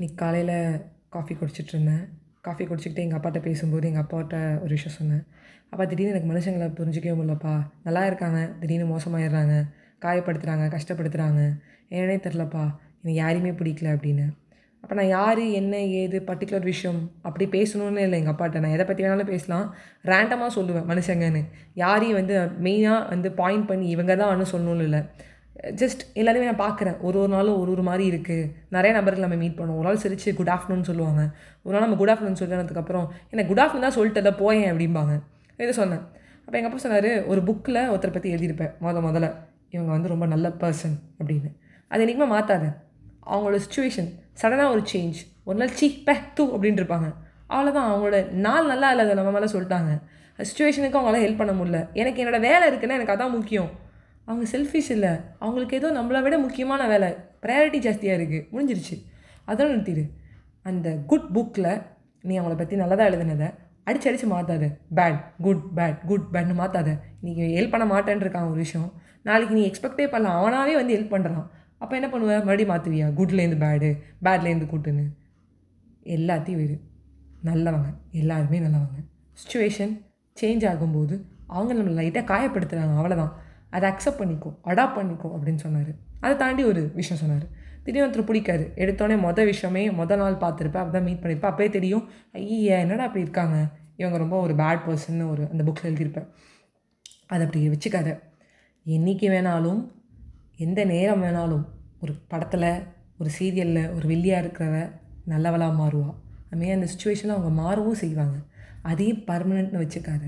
இன்னைக்கு காலையில் காஃபி குடிச்சிட்டு இருந்தேன். காஃபி குடிச்சிக்கிட்டு எங்கள் அப்பாட்ட பேசும்போது எங்கள் அப்பாட்ட ஒரு விஷயம் சொன்னேன். அப்பா திடீர்னு எனக்கு மனுஷங்களை புரிஞ்சிக்கவே முடியலப்பா நல்லா இருக்காங்க. திடீர்னு மோசமாயிடுறாங்க. காயப்படுத்துகிறாங்க கஷ்டப்படுத்துகிறாங்க ஏன்னே தெரிலப்பா எனக்கு யாரையுமே பிடிக்கல அப்படின்னு. அப்போ நான் யார் என்ன ஏது பர்டிகுலர் விஷயம் அப்படி பேசணும்னு இல்லை எங்கள் அப்பாட்ட. நான் எதை பற்றி வேணாலும் பேசலாம். ரேண்டமாக சொல்லுவேன் மனுஷங்கன்னு. யாரையும் வந்து மெயினாக வந்து பாயிண்ட் பண்ணி இவங்க தான் சொல்லணும்னு இல்லை. ஜஸ்ட் எல்லாரையுமே நான் பார்க்குறேன். ஒரு ஒரு நாளும் ஒரு ஒரு மாதிரி இருக்குது நிறைய நபர்கள் நம்ம மீட் பண்ணுவோம். ஒரு நாள் சிரிச்சு குட் ஆஃப்டர்நூன் சொல்லுவாங்க. ஒரு நாள் நம்ம குட் ஆஃப்டர்நூன் சொல்லினதுக்கப்புறம் என்ன குட் ஆஃப்டர்நூன் தான் சொல்லிட்டு போயேன் அப்படிம்பாங்க. இதை சொன்னேன். அப்போ எங்கள் அப்பா சொன்னார் ஒரு புக்கில் ஒருத்தரை பற்றி எழுதியிருப்பேன். முத முதல்ல. இவங்க வந்து ரொம்ப நல்ல பர்சன் அப்படின்னு. அது என்றைக்குமே மாற்றாத அவங்களோட சுச்சுவேஷன் சடனாக ஒரு சேஞ்ச் ஒரு நாள் சீ பே தூ அப்படின்ட்டு இருப்பாங்க. அவ்வளோதான் அவங்களோட நாள் நல்லா இல்லாத நம்ம மேலே சொல்லிட்டாங்க. சுச்சுவேஷனுக்கு அவங்களால ஹெல்ப் பண்ண முடியல. எனக்கு என்னோடய வேலை இருக்குன்னா எனக்கு அதான் முக்கியம். அவங்க செல்ஃபிஷ் இல்லை. அவங்களுக்கு ஏதோ நம்மளை விட முக்கியமான வேலை. ப்ரையாரிட்டி ஜாஸ்தியாக இருக்குது முடிஞ்சிருச்சு. அதெல்லாம் நிறுத்திடு. அந்த குட் புக்கில் நீ அவங்கள பற்றி நல்லதாக எழுதுனதை அடிச்சு அடித்து மாற்றாத பேட் குட் பேட் குட் பேட்னு மாற்றாத நீங்கள் ஹெல்ப் பண்ண மாட்டேன்னு இருக்கான் ஒரு விஷயம். நாளைக்கு நீ எக்ஸ்பெக்டே பண்ணலாம். அவனாவே வந்து ஹெல்ப் பண்ணுறான் அப்போ என்ன பண்ணுவேன் மறுபடியும் மாற்றுவியா குட்லேருந்து பேடு பேட்லேருந்து குட்டுன்னு எல்லாத்தையும் விடு. நல்லவங்க. எல்லாருமே நல்லவங்க. சுச்சுவேஷன் சேஞ்ச் ஆகும்போது அவங்க நம்மளை லைட்டாக காயப்படுத்துகிறாங்க அவ்வளோதான் அதை அக்செப்ட் பண்ணிக்கோ அடாப்ட் பண்ணிக்கோ அப்படின்னு சொன்னார். அதை தாண்டி ஒரு விஷயம் சொன்னார். திடீர்னு ஒருத்தர் பிடிக்காது. எடுத்தோடனே மொதல் விஷயமே மொதல் நாள் பார்த்துருப்பேன் அப்போ தான் மீட் பண்ணியிருப்பேன் அப்போயே தெரியும் ஐயா என்னடா அப்படி இருக்காங்க? இவங்க ரொம்ப ஒரு பேட் பர்சன் ஒரு அந்த புக்கில் எழுதியிருப்பேன். அதை அப்படி வச்சுக்காத. என்றைக்கு வேணாலும் எந்த நேரம் வேணாலும் ஒரு படத்தில் ஒரு சீரியலில் ஒரு வெள்ளியாக இருக்கிறவ நல்லவளாக மாறுவா. அதுமாரி அந்த சுச்சுவேஷனில் அவங்க மாறவும் செய்வாங்க. அதையும் பர்மனெண்ட்னு வச்சுக்காத.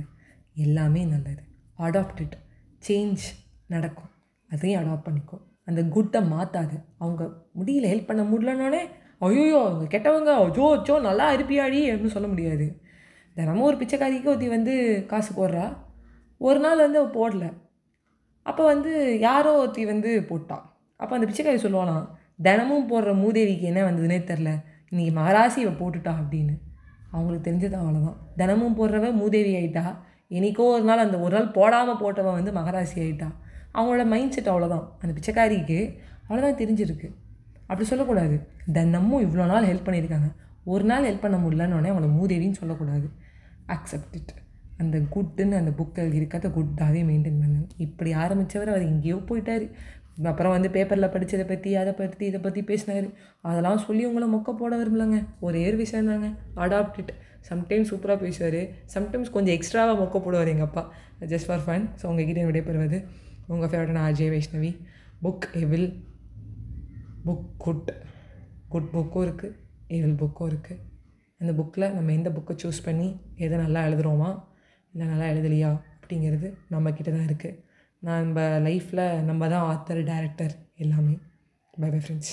எல்லாமே நல்லது. அடாப்ட் சேஞ்ச் நடக்கும். அதையும் அடாப்ட் பண்ணிக்கோ. அந்த குட்டை மாற்றாது அவங்க முடியல ஹெல்ப் பண்ண முடியலனோடனே ஐயோயோ அவங்க கெட்டவங்க ஜோ ஜோ நல்லா இருப்பியாடி அப்படின்னு சொல்ல முடியாது. தினமும் ஒரு பிச்சைக்காரிக்கு ஒருத்தி வந்து காசு போடுறா. ஒரு நாள் வந்து அவள் போடல. அப்போ வந்து யாரோ ஒருத்தி வந்து போட்டான் அப்போ அந்த பிச்சைக்காரி சொல்லுவாளாம் தினமும் போடுற மூதேவிக்கு என்ன வந்ததுன்னே தெரில இன்றைக்கி மகராசி இவள் போட்டுட்டா அப்படின்னு. அவங்களுக்கு தெரிஞ்சது அவ்வளோதான் தினமும் போடுறவ மூதேவி ஆயிட்டா. என்னைக்கோ ஒரு நாள் அந்த ஒரு நாள் போடாமல் போட்டவன் வந்து மகராசி ஆயிட்டா அவங்களோட மைண்ட் செட் அவ்வளோதான் அந்த பிச்சைக்காரிக்கு அவ்வளோதான் தெரிஞ்சிருக்கு. அப்படி சொல்லக்கூடாது. தினமும் இவ்வளோ நாள் ஹெல்ப் பண்ணியிருக்காங்க. ஒரு நாள் ஹெல்ப் பண்ண முடியலன்னு அவங்கள மூதேவின்னு சொல்லக்கூடாது. அக்செப்ட் இட் அந்த குட்டுன்னு அந்த புக்கில் இருக்கிறத குட்டாகவே மெயின்டைன் பண்ணு. இப்படி ஆரம்பித்தவர் அவர் எங்கேயோ போயிட்டார். அப்புறம் வந்து பேப்பரில் படித்ததை பற்றி அதை பற்றி இதை பற்றி பேசினார். அதெல்லாம் சொல்லி உங்களை மொக்க போட விரும்பலங்க. ஒரே ஒரு விஷயம் தாங்க. அடாப்ட் இட் சம்டைம்ஸ் சூப்பராக பேசுவார். சம்டைம்ஸ் கொஞ்சம் எக்ஸ்ட்ராவாக மொக்க போடுவார் எங்கள் அப்பா. ஜஸ்ட் ஃபார் ஃபன் ஸோ உங்கள் கிட்டே விடைபெறுவது உங்கள் ஃபேவரட்டான Ajay Vaishnavi. Book evil book good good புக்கும் இருக்குது எவில் புக்கும் இருக்குது அந்த புக்கில் நம்ம எந்த புக்கை சூஸ் பண்ணி எதை நல்லா எழுதுகிறோமா இல்லை நல்லா எழுதலையா அப்படிங்கிறது நம்மக்கிட்ட தான் இருக்குது நம்ம லைஃப்பில் நம்ம தான் ஆத்தர் டேரக்டர் எல்லாமே. Bye bye friends